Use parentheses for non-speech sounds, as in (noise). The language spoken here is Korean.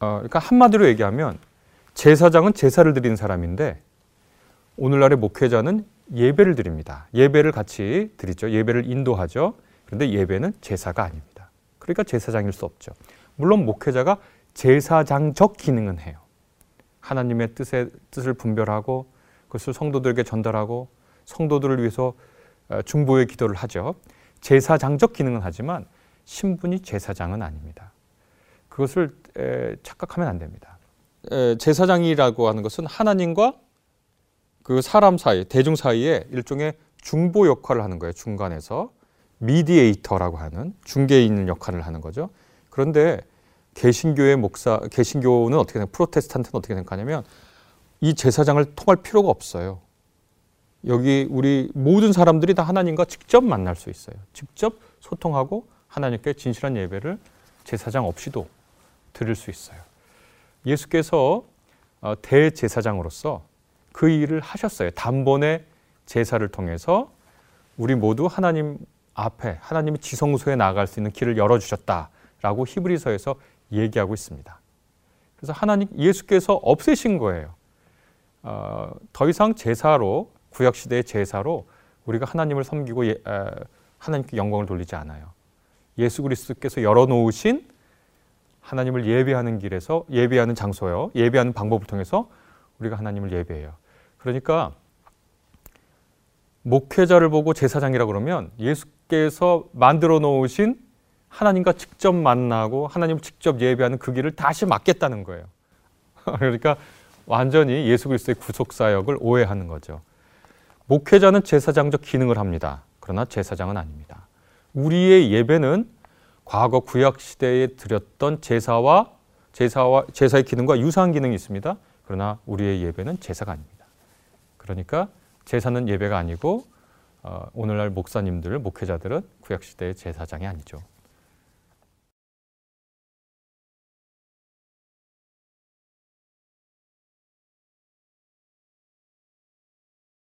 어, 그러니까 한마디로 얘기하면 제사장은 제사를 드리는 사람인데 오늘날의 목회자는 예배를 드립니다. 예배를 같이 드리죠. 예배를 인도하죠. 그런데 예배는 제사가 아닙니다. 그러니까 제사장일 수 없죠. 물론 목회자가 제사장적 기능은 해요. 하나님의 뜻에, 뜻을 분별하고 그것을 성도들에게 전달하고 성도들을 위해서 어, 중보의 기도를 하죠. 제사장적 기능은 하지만 신분이 제사장은 아닙니다. 그것을 착각하면 안 됩니다. 제사장이라고 하는 것은 하나님과 그 사람 사이, 대중 사이에 일종의 중보 역할을 하는 거예요. 중간에서 미디에이터라고 하는 있는 역할을 하는 거죠. 그런데 개신교의 목사, 개신교는 어떻게 생각, 프로테스탄트는 어떻게 생각하냐면 이 제사장을 통할 필요가 없어요. 여기 우리 모든 사람들이 다 하나님과 직접 만날 수 있어요. 직접 소통하고 하나님께 진실한 예배를 제사장 없이도 드릴 수 있어요. 예수께서 어, 대제사장으로서 그 일을 하셨어요. 단번에 제사를 통해서 우리 모두 하나님 앞에 하나님의 지성소에 나아갈 수 있는 길을 열어 주셨다라고 히브리서에서 얘기하고 있습니다. 그래서 하나님 예수께서 없애신 거예요. 어, 더 이상 제사로 구약 시대의 제사로 우리가 하나님을 섬기고 예, 에, 하나님께 영광을 돌리지 않아요. 예수 그리스도께서 열어 놓으신 하나님을 예배하는 길에서 예배하는 장소요, 예배하는 방법을 통해서 우리가 하나님을 예배해요. 그러니까 목회자를 보고 제사장이라 그러면 예수께서 만들어 놓으신 하나님과 직접 만나고 하나님을 직접 예배하는 그 길을 다시 맡겠다는 거예요. (laughs) 그러니까 완전히 예수 그리스도의 구속 사역을 오해하는 거죠. 목회자는 제사장적 기능을 합니다. 그러나 제사장은 아닙니다. 우리의 예배는 과거 구약 시대에 드렸던 제사와 제사와 제사의 기능과 유사한 기능이 있습니다. 그러나 우리의 예배는 제사가 아닙니다. 그러니까 제사는 예배가 아니고 어, 오늘날 목사님들, 목회자들은 구약 시대의 제사장이 아니죠.